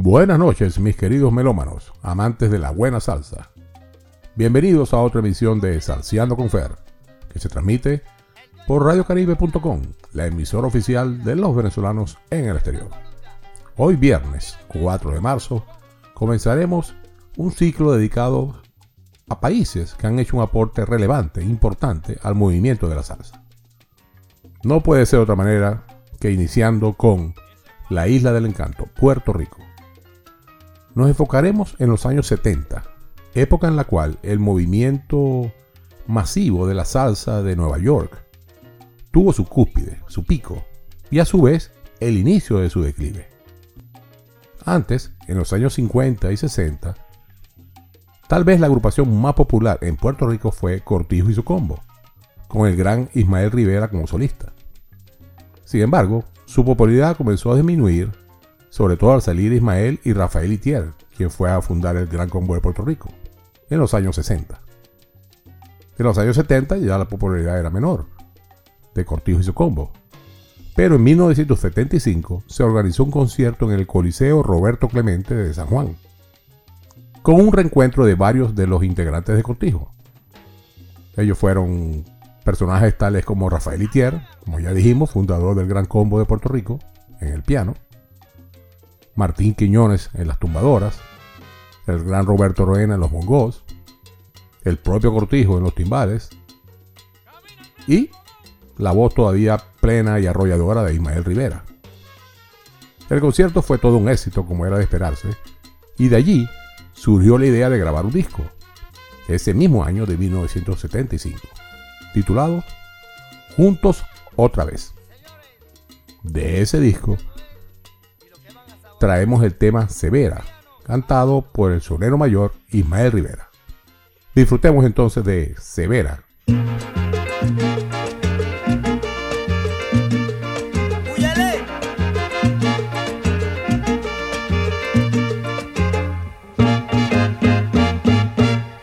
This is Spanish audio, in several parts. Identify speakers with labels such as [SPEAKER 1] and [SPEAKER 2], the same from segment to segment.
[SPEAKER 1] Buenas noches, mis queridos melómanos, amantes de la buena salsa. Bienvenidos a otra emisión de Salseando con Fer, que se transmite por radiocaribe.com, la emisora oficial de los venezolanos en el exterior. Hoy viernes 4 de marzo comenzaremos un ciclo dedicado a países que han hecho un aporte relevante, importante al movimiento de la salsa. No puede ser otra manera que iniciando con la isla del encanto, Puerto Rico. Nos enfocaremos en los años 70, época en la cual el movimiento masivo de la salsa de Nueva York tuvo su cúspide, su pico, y a su vez el inicio de su declive. Antes, en los años 50 y 60, tal vez la agrupación más popular en Puerto Rico fue Cortijo y su combo, con el gran Ismael Rivera como solista. Sin embargo, su popularidad comenzó a disminuir sobre todo al salir Ismael y Rafael Itier, quien fue a fundar el Gran Combo de Puerto Rico, en los años 60. En los años 70 ya la popularidad era menor, de Cortijo y su combo. Pero en 1975 se organizó un concierto en el Coliseo Roberto Clemente de San Juan, con un reencuentro de varios de los integrantes de Cortijo. Ellos fueron personajes tales como Rafael Itier, como ya dijimos, fundador del Gran Combo de Puerto Rico, en el piano, Martín Quiñones en las tumbadoras, el gran Roberto Roena en los bongos, el propio Cortijo en los timbales y la voz todavía plena y arrolladora de Ismael Rivera. El concierto fue todo un éxito como era de esperarse y de allí surgió la idea de grabar un disco, ese mismo año de 1975, titulado Juntos otra vez. De ese disco traemos el tema Severa, cantado por el sonero mayor Ismael Rivera. Disfrutemos entonces de Severa.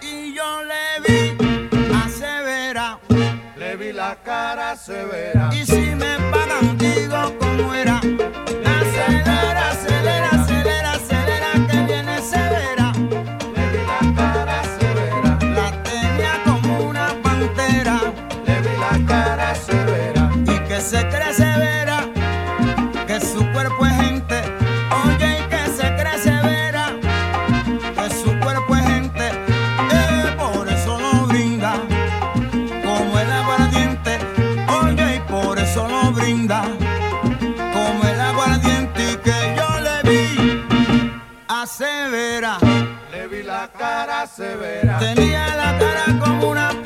[SPEAKER 2] Y yo le vi a Severa,
[SPEAKER 3] cara severa.
[SPEAKER 2] Tenía
[SPEAKER 3] la cara
[SPEAKER 2] como una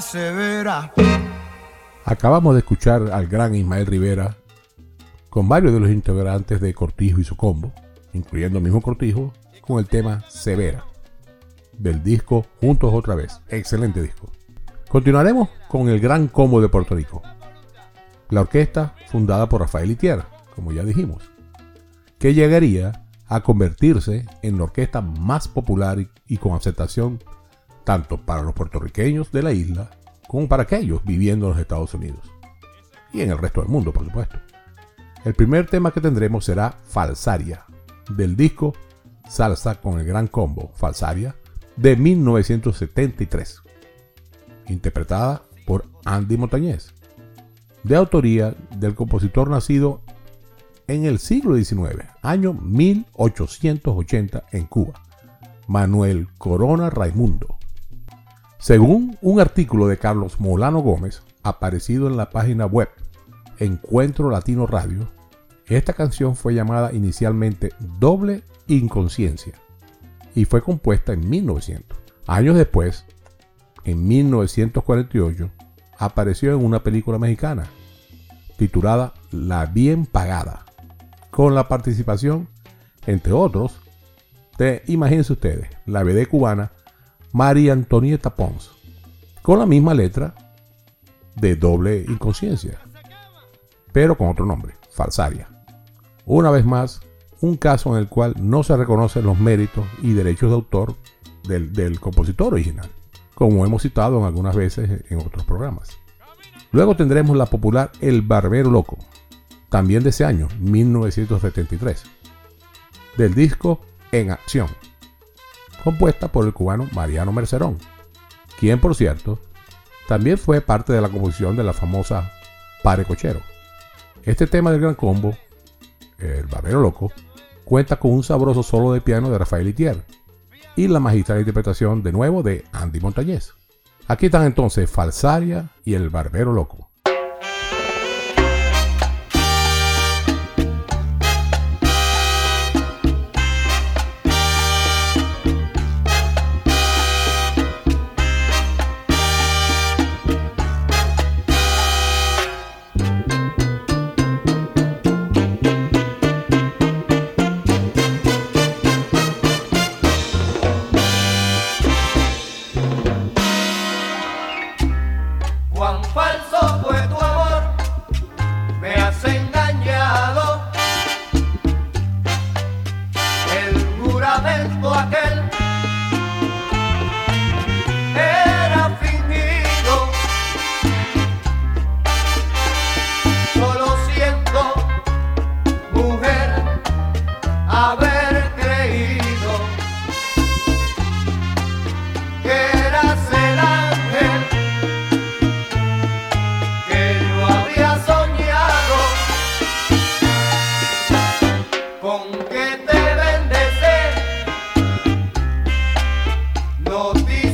[SPEAKER 2] severa.
[SPEAKER 1] Acabamos de escuchar al gran Ismael Rivera con varios de los integrantes de Cortijo y su combo, incluyendo el mismo Cortijo, con el tema Severa, del disco Juntos otra vez. Excelente disco. Continuaremos con el Gran Combo de Puerto Rico, la orquesta fundada por Rafael Itier, como ya dijimos, que llegaría a convertirse en la orquesta más popular y con aceptación tanto para los puertorriqueños de la isla como para aquellos viviendo en los Estados Unidos y en el resto del mundo, por supuesto. El primer tema que tendremos será Falsaria, del disco Salsa con el Gran Combo, Falsaria, de 1973, interpretada por Andy Montañez, de autoría del compositor nacido en el siglo XIX, año 1880 en Cuba, Manuel Corona Raimundo. Según un artículo de Carlos Molano Gómez, aparecido en la página web Encuentro Latino Radio, esta canción fue llamada inicialmente Doble Inconsciencia y fue compuesta en 1900. Años después, en 1948, apareció en una película mexicana titulada La Bien Pagada, con la participación, entre otros, de, imagínense ustedes, la BD cubana María Antonieta Pons, con la misma letra de doble inconsciencia, pero con otro nombre, Falsaria. Una vez más, un caso en el cual no se reconocen los méritos y derechos de autor del, del compositor original, como hemos citado en algunas veces en otros programas. Luego tendremos la popular El Barbero Loco, también de ese año, 1973, del disco En Acción, compuesta por el cubano Mariano Mercerón, quien por cierto también fue parte de la composición de la famosa Pare Cochero. Este tema del gran combo, El Barbero Loco, cuenta con un sabroso solo de piano de Rafael Itier y la magistral interpretación de nuevo de Andy Montañez. Aquí están entonces Falsaria y El Barbero Loco.
[SPEAKER 4] Noticia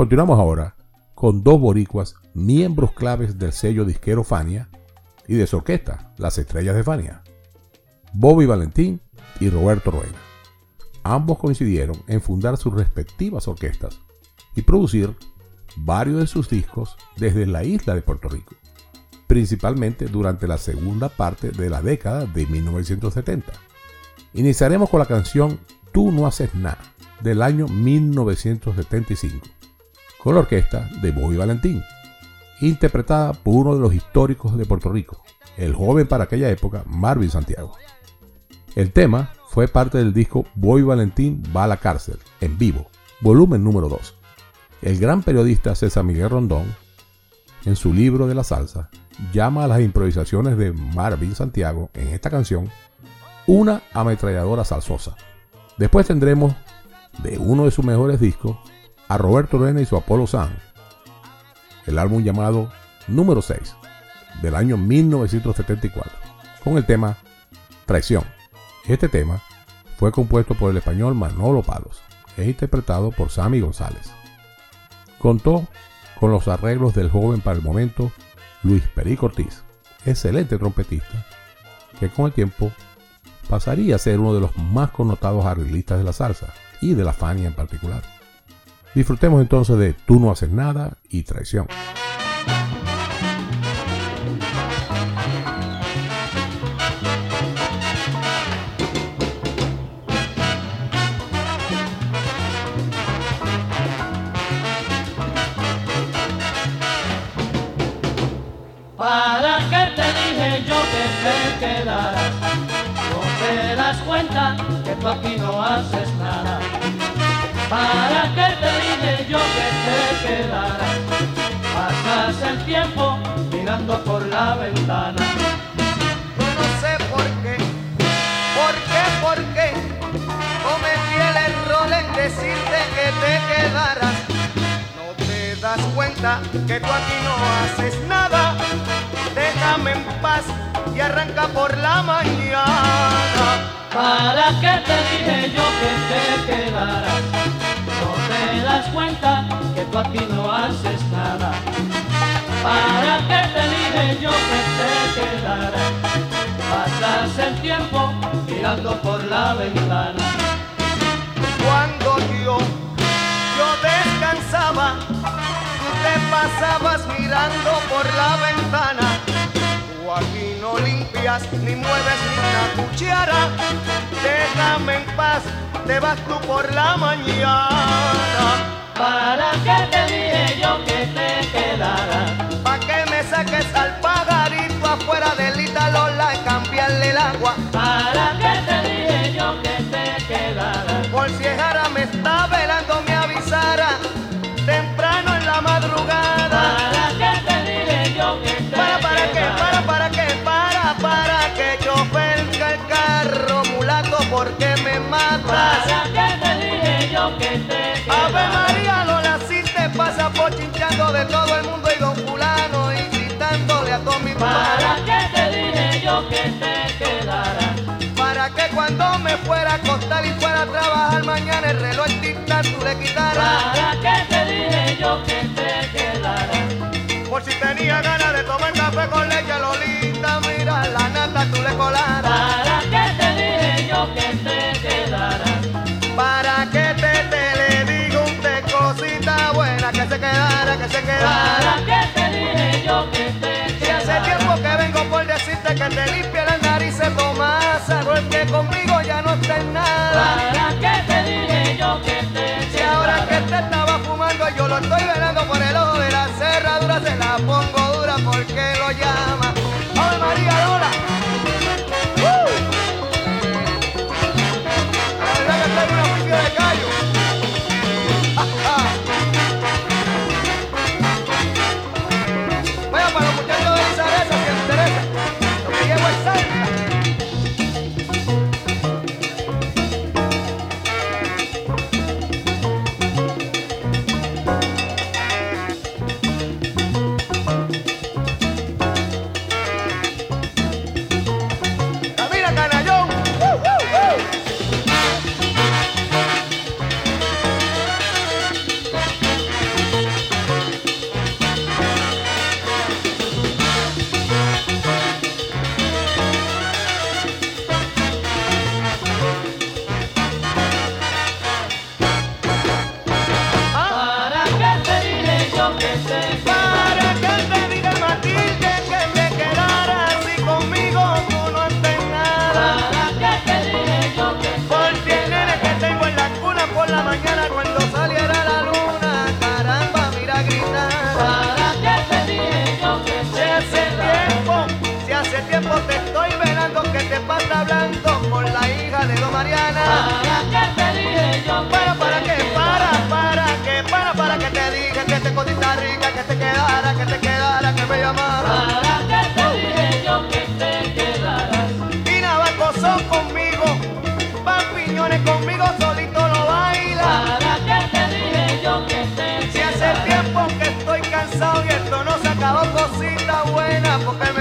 [SPEAKER 1] Continuamos ahora con dos boricuas, miembros claves del sello disquero Fania y de su orquesta, Las Estrellas de Fania, Bobby Valentín y Roberto Rueda. Ambos coincidieron en fundar sus respectivas orquestas y producir varios de sus discos desde la isla de Puerto Rico, principalmente durante la segunda parte de la década de 1970. Iniciaremos con la canción Tú no haces nada del año 1975, con la orquesta de Bobby Valentín, interpretada por uno de los históricos de Puerto Rico, el joven para aquella época Marvin Santiago. El tema fue parte del disco Bobby Valentín va a la cárcel, en vivo, volumen número 2. El gran periodista César Miguel Rondón, en su libro de la salsa, llama a las improvisaciones de Marvin Santiago en esta canción una ametralladora salsosa. Después tendremos de uno de sus mejores discos a Roberto Rena y su Apolo San, el álbum llamado Número 6 del año 1974, con el tema Traición. Este tema fue compuesto por el español Manolo Palos e interpretado por Sammy González. Contó con los arreglos del joven para el momento Luis Perico Ortiz, excelente trompetista, que con el tiempo pasaría a ser uno de los más connotados arreglistas de la salsa y de la Fania en particular. Disfrutemos entonces de Tú no haces nada y Traición.
[SPEAKER 4] ¿Para qué te dije yo que te quedaras? No te das cuenta que tú aquí no haces nada. Yo que te quedaras? Pasas el tiempo mirando por la ventana.
[SPEAKER 5] Yo no sé por qué, por qué, por qué cometí el error en decirte que te quedaras. No te das cuenta que tú aquí no haces nada. Déjame en paz y arranca por la mañana.
[SPEAKER 4] ¿Para qué te dije yo que te quedaras? Te das cuenta que tú aquí no haces nada. ¿Para qué te dije yo que te quedaras? Pasas el tiempo mirando por la ventana.
[SPEAKER 5] Cuando yo, yo descansaba, tú te pasabas mirando por la ventana. Tú aquí no limpias ni mueves ni una cuchara. Déjame en paz, te vas tú por la mañana.
[SPEAKER 4] ¿Para qué te dije yo que te quedaras?
[SPEAKER 5] Pa' que me saques al pajarito afuera del Italola y cambiarle el agua.
[SPEAKER 4] ¿Para qué
[SPEAKER 5] fuera a acostar y fuera a trabajar mañana el reloj dictar tú le quitaras.
[SPEAKER 4] ¿Para qué te dije yo que te quedaras?
[SPEAKER 5] Por si tenía ganas de tomar café con leche, Lolita, mira la nata tú le colaras.
[SPEAKER 4] ¿Para qué te dije yo que te quedaras?
[SPEAKER 5] Para que te, te le digo un té cosita buena que se quedara, que se
[SPEAKER 4] ¿Para
[SPEAKER 5] quedara. Mariana.
[SPEAKER 4] ¿Para qué te dije yo que
[SPEAKER 5] Para, para que, para, para que, para, para que te dije que te cosita rica, que te quedara, que te quedara, que me llamara.
[SPEAKER 4] ¿Para qué te dije yo que te quedaras?
[SPEAKER 5] Y Navacoso conmigo, Pampiñones conmigo, solito lo baila.
[SPEAKER 4] ¿Para qué te dije yo que te
[SPEAKER 5] Si hace tiempo que estoy cansado y esto no se acabó, cosita buena, porque me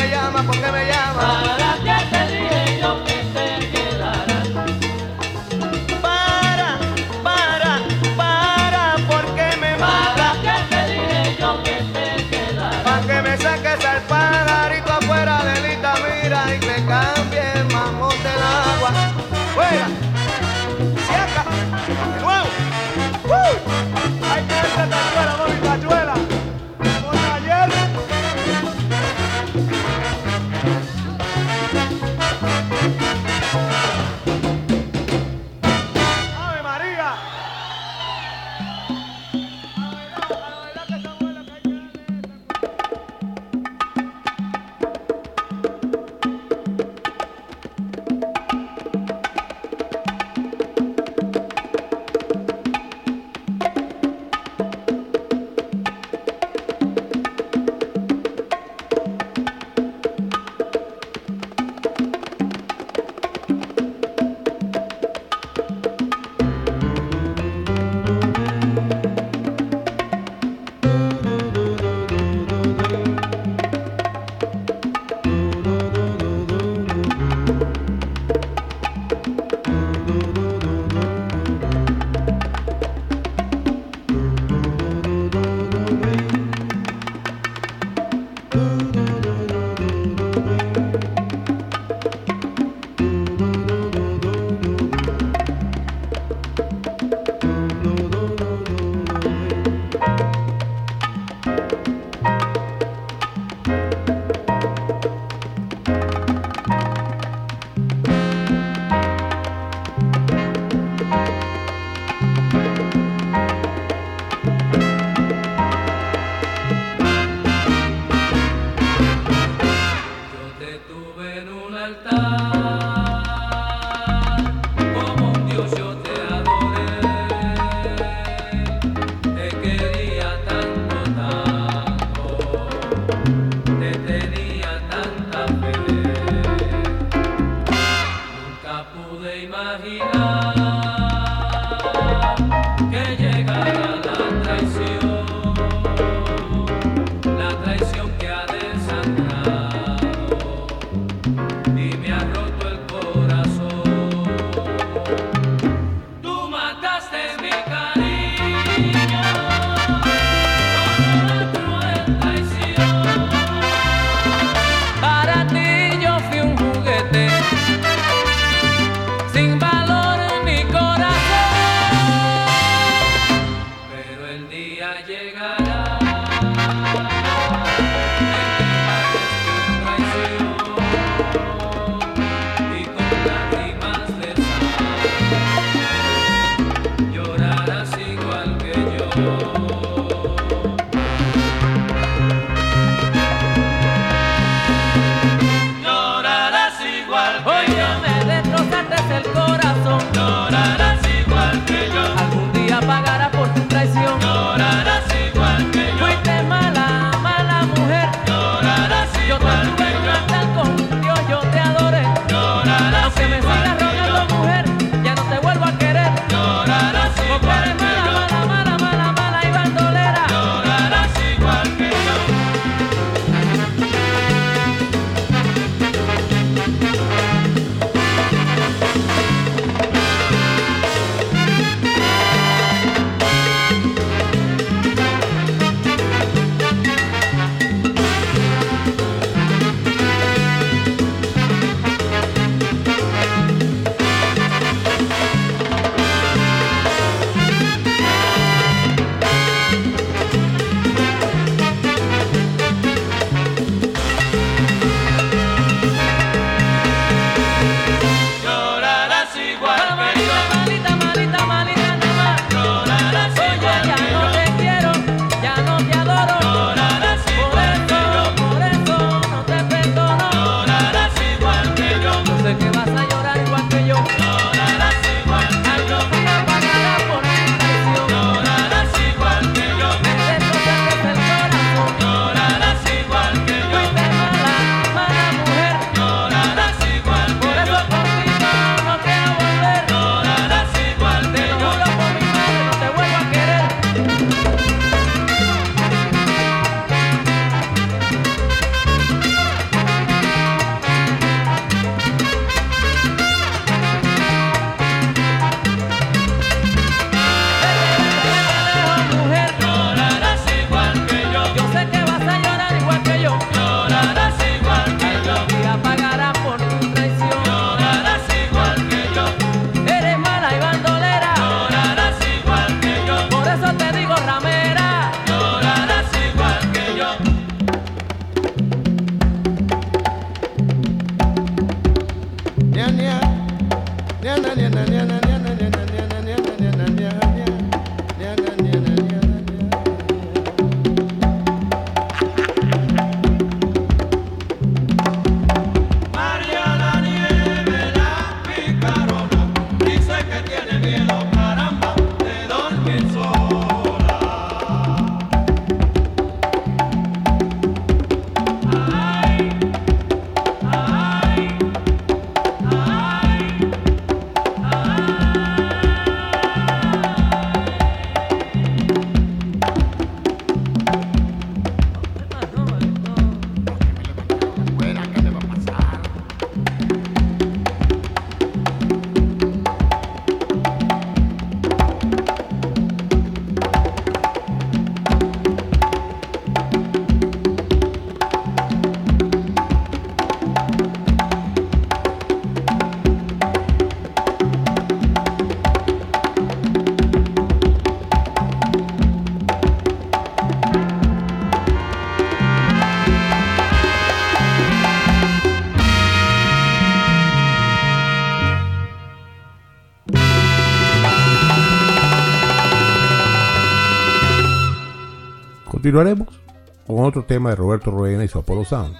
[SPEAKER 1] otro tema de Roberto Roena y su Apollo Sound,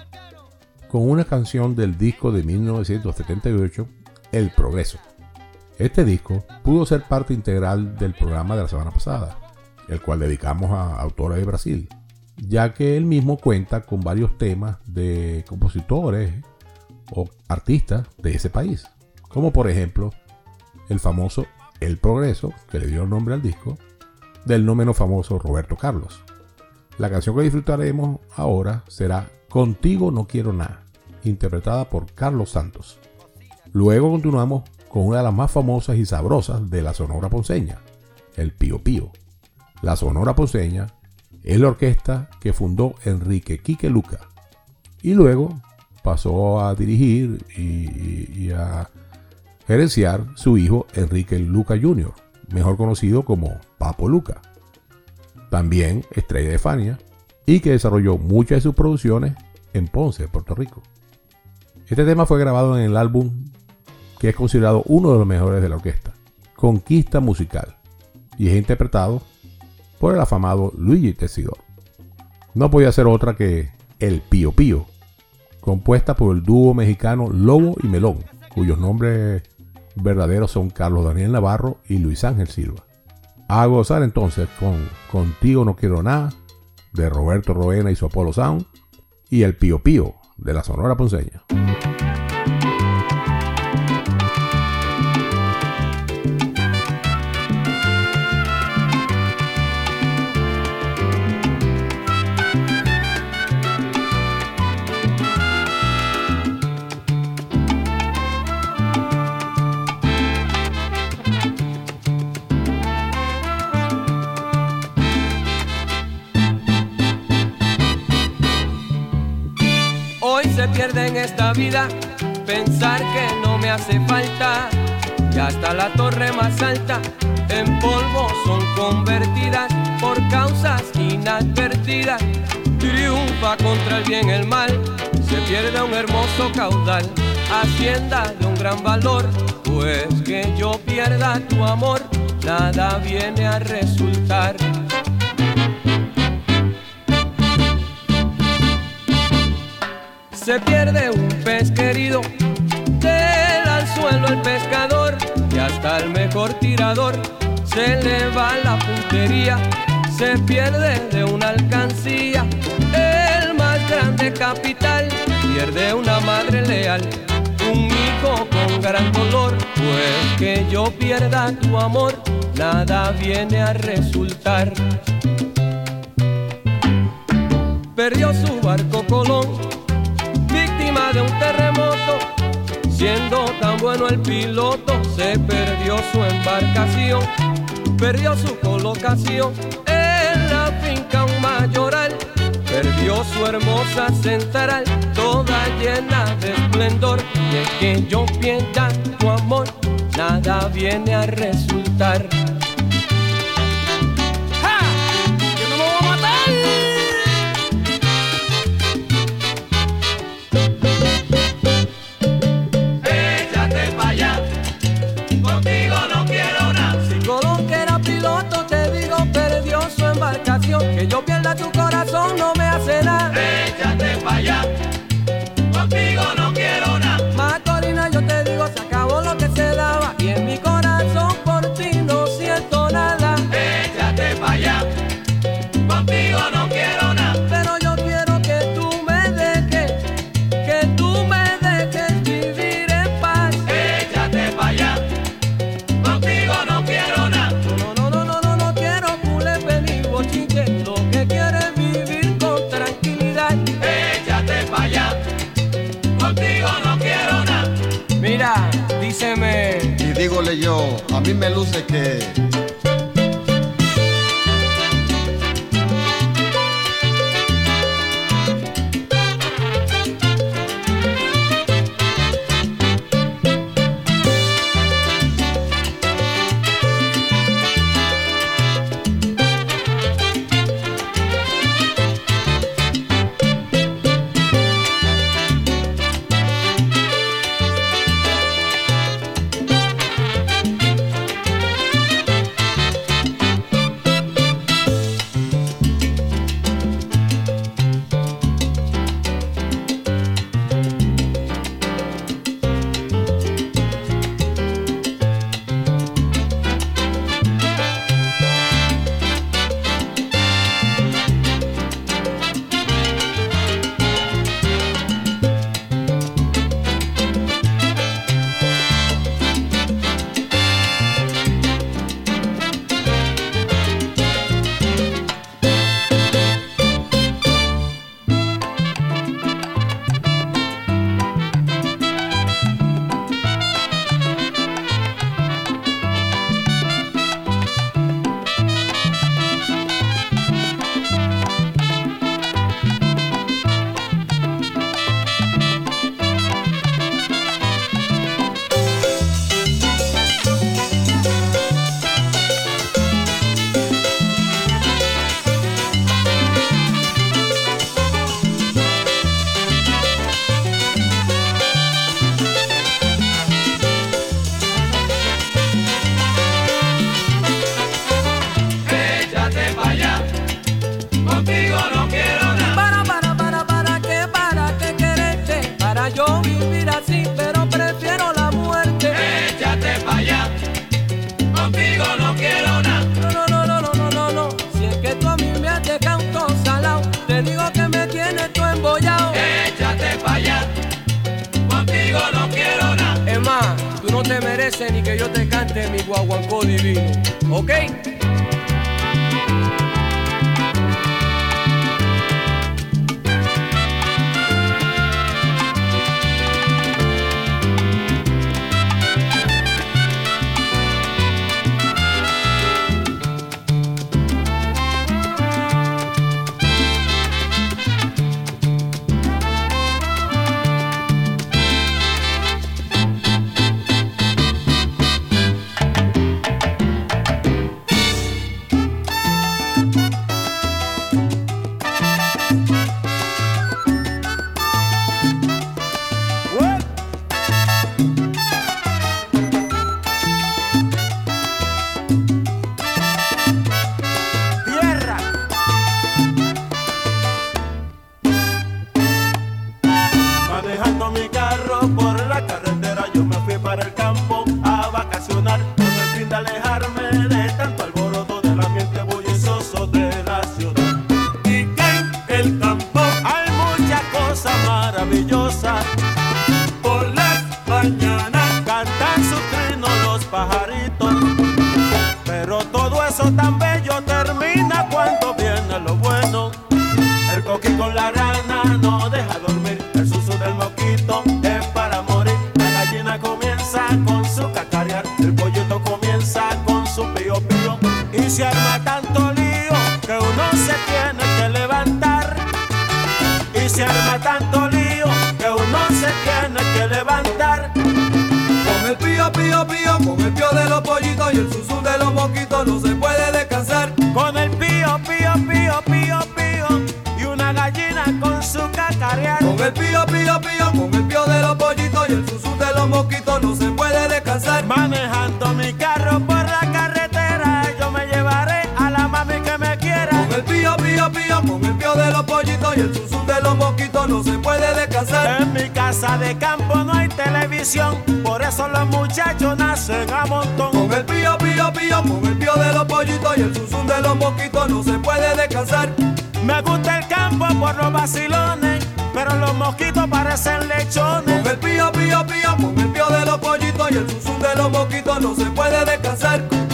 [SPEAKER 1] con una canción del disco de 1978, El Progreso. Este disco pudo ser parte integral del programa de la semana pasada, el cual dedicamos a autores de Brasil, ya que él mismo cuenta con varios temas de compositores o artistas de ese país, como por ejemplo el famoso El Progreso, que le dio nombre al disco, del no menos famoso Roberto Carlos. La canción que disfrutaremos ahora será Contigo no quiero nada, interpretada por Carlos Santos. Luego continuamos con una de las más famosas y sabrosas de la Sonora Ponceña, el Pío Pío. La Sonora Ponceña es la orquesta que fundó Enrique Quique Luca y luego pasó a dirigir y, a gerenciar su hijo Enrique Luca Jr., mejor conocido como Papo Luca, también estrella de Fania y que desarrolló muchas de sus producciones en Ponce, Puerto Rico. Este tema fue grabado en el álbum que es considerado uno de los mejores de la orquesta, Conquista Musical, y es interpretado por el afamado Luigi Tesidor. No podía ser otra que El Pío Pío, compuesta por el dúo mexicano Lobo y Melón, cuyos nombres verdaderos son Carlos Daniel Navarro y Luis Ángel Silva. A gozar entonces con Contigo no quiero nada, de Roberto Roena y su Apolo Sound, y El Pío Pío, de la Sonora Ponceña.
[SPEAKER 6] Vida pensar que no me hace falta. Y hasta la torre más alta en polvo son convertidas por causas inadvertidas. Triunfa contra el bien el mal, se pierde un hermoso caudal, hacienda de un gran valor. Pues que yo pierda tu amor, nada viene a resultar. Se pierde un pez querido, tela al suelo el pescador y hasta el mejor tirador se le va la puntería, se pierde de una alcancía, el más grande capital pierde una madre leal, un hijo con gran dolor, pues que yo pierda tu amor, nada viene a resultar. Perdió su barco Colón de un terremoto. Siendo tan bueno el piloto, se perdió su embarcación, perdió su colocación en la finca un mayoral, perdió su hermosa central, toda llena de esplendor. Y es que yo pierda tu amor, nada viene a resultar.
[SPEAKER 7] Mí me luce que
[SPEAKER 8] ni que yo te cante mi guaguancó divino, ¿ok?
[SPEAKER 9] Se arma tanto lío que uno se tiene que levantar.
[SPEAKER 8] Con el pío, pío, pío, con el pío de los pollitos y el susun de los moquitos no se puede descansar.
[SPEAKER 10] Con el pío, pío, pío, pío, pío. Y una gallina con su cacarear.
[SPEAKER 8] Con el pío, pío, pío, con el pío de los pollitos y el susun de los moquitos no se puede descansar.
[SPEAKER 10] Manejando mi carro por la carretera, yo me llevaré a la mami que me quiera.
[SPEAKER 8] Con el pío, pío, pío, con el pío de los pollitos y el no se puede descansar.
[SPEAKER 10] En mi casa de campo no hay televisión, por eso los muchachos nacen a montón.
[SPEAKER 8] Con el pío, pío, pío, con el pío de los pollitos y el susun de los moquitos no se puede descansar.
[SPEAKER 10] Me gusta el campo por los vacilones, pero los mosquitos parecen lechones.
[SPEAKER 8] Con el pío, pío, pío, con el pío de los pollitos y el susun de los moquitos no se puede descansar.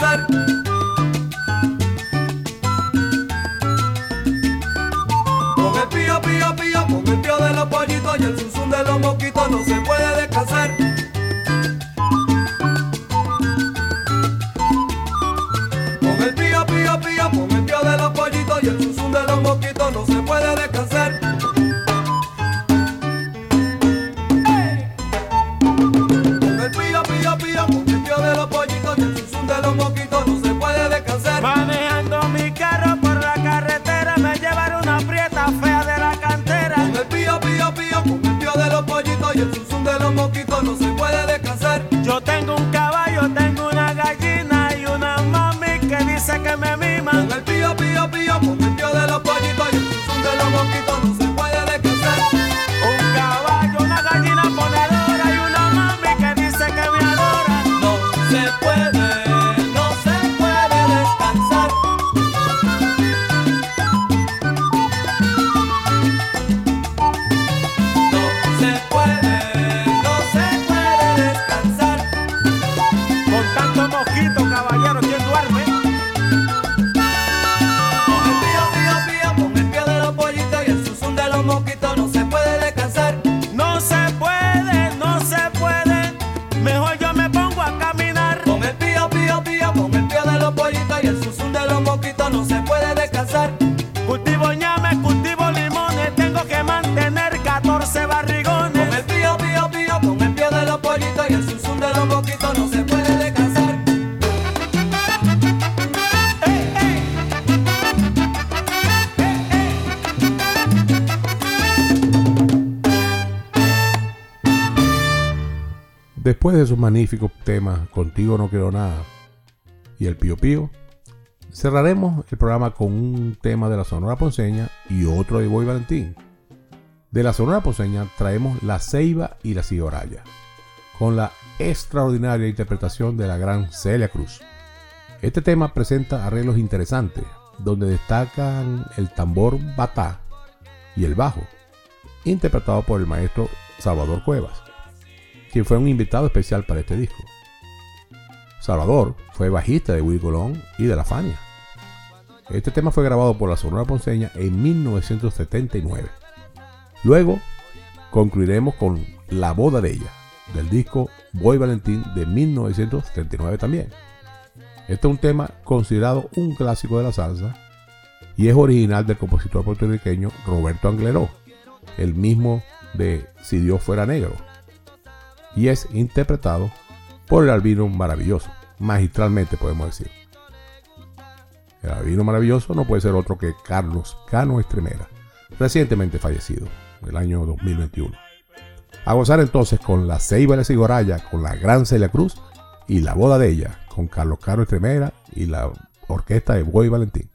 [SPEAKER 8] Descansar. Con el pío, pío, pío, con el pío de los pollitos y el susun de los moquitos no se puede
[SPEAKER 1] Después de sus magníficos temas Contigo no quiero nada y El Pío Pío, cerraremos el programa con un tema de la Sonora Ponceña y otro de Boy Valentín. De la Sonora Ponceña traemos La Ceiba y la Cigoraya, con la extraordinaria interpretación de la gran Celia Cruz. Este tema presenta arreglos interesantes, donde destacan el tambor batá y el bajo, interpretado por el maestro Salvador Cuevas quien fue un invitado especial para este disco. Salvador fue bajista de Willy Colón y de La Fania. Este tema fue grabado por la Sonora Ponceña en 1979. Luego concluiremos con La boda de ella, del disco Boy Valentín de 1979 también. Este es un tema considerado un clásico de la salsa y es original del compositor puertorriqueño Roberto Angleró, el mismo de Si Dios fuera negro y es interpretado por el albino maravilloso, magistralmente podemos decir. El albino maravilloso no puede ser otro que Carlos Cano Estremera, recientemente fallecido, el año 2021. A gozar entonces con la Ceiba de Sigoraya, con la Gran Celia Cruz y la boda de ella, con Carlos Cano Estremera y la orquesta de Boy Valentín.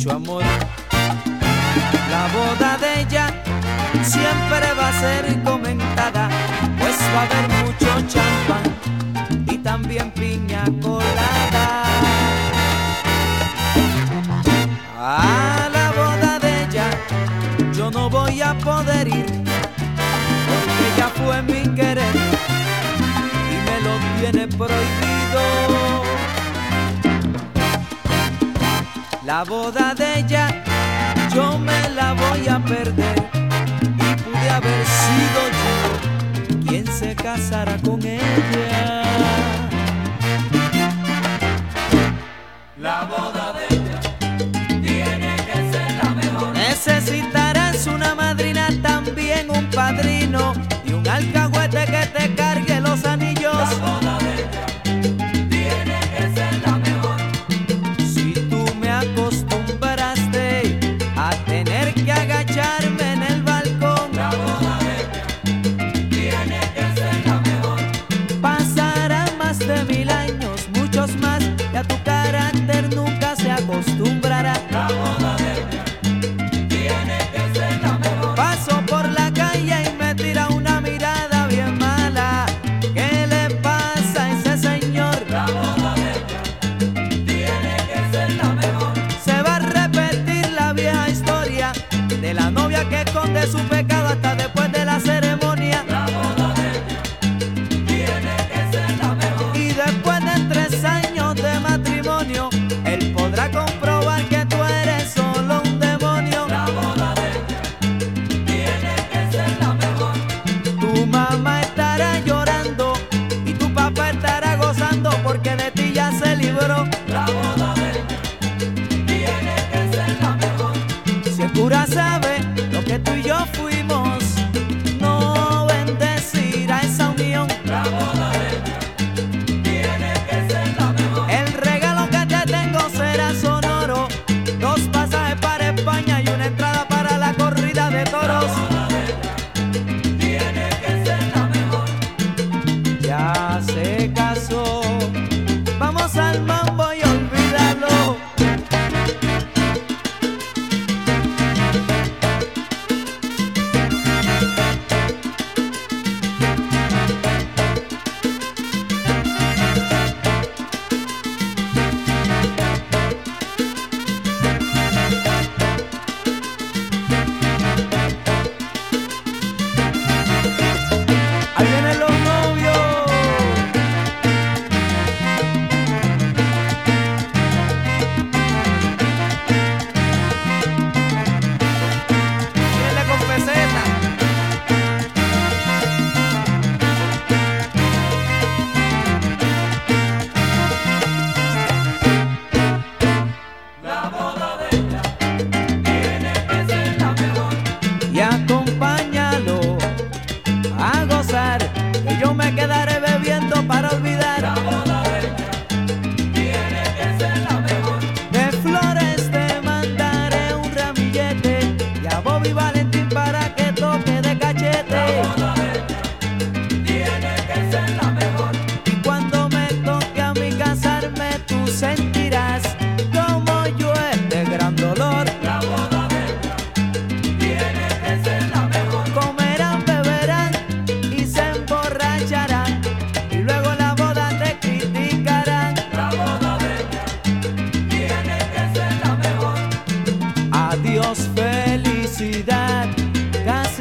[SPEAKER 2] mucho amor. La boda de ella siempre va a ser comentada, pues va a haber mucho champán y también piña colada. A la boda de ella yo no voy a poder ir, porque ella fue mi querer y me lo tiene prohibido. La boda de ella yo me la voy a perder y pude haber sido yo quien se casara con ella.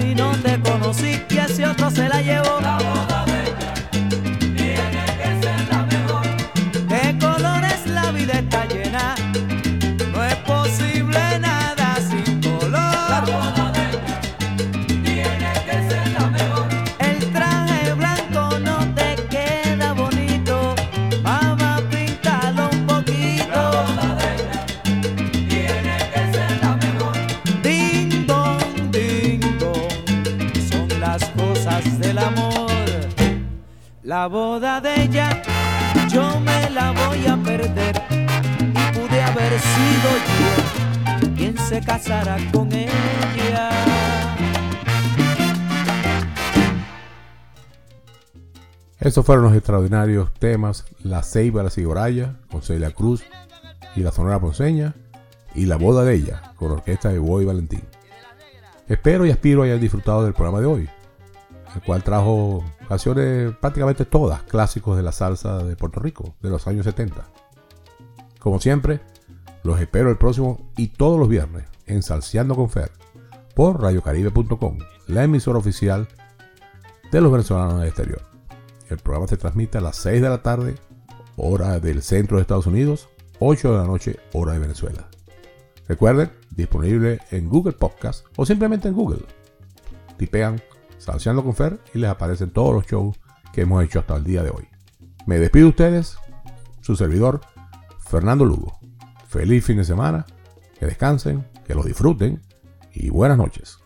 [SPEAKER 2] Y no te conocí y ese otro se la llevó.
[SPEAKER 11] La boda
[SPEAKER 2] La boda de ella yo me la voy a perder y pude haber sido yo quien se casara con ella.
[SPEAKER 1] Estos fueron los extraordinarios temas La Ceiba, la Cigoraya, con Celia Cruz y la Sonora Ponceña, y La Boda de ella, con la orquesta de Boy Valentín. Espero y aspiro hayan disfrutado del programa de hoy, el cual trajo canciones prácticamente todas clásicos de la salsa de Puerto Rico de los años 70. Como siempre, los espero el próximo y todos los viernes en Salseando con Fer por radiocaribe.com, la emisora oficial de los venezolanos en el exterior. El programa se transmite a las 6 de la tarde, hora del centro de Estados Unidos, 8 de la noche, hora de Venezuela. Recuerden, disponible en Google Podcast o simplemente en Google. Tipean Salseando con Fer y les aparecen todos los shows que hemos hecho hasta el día de hoy. Me despido de ustedes, su servidor, Fernando Lugo. Feliz fin de semana, que descansen, que lo disfruten y buenas noches.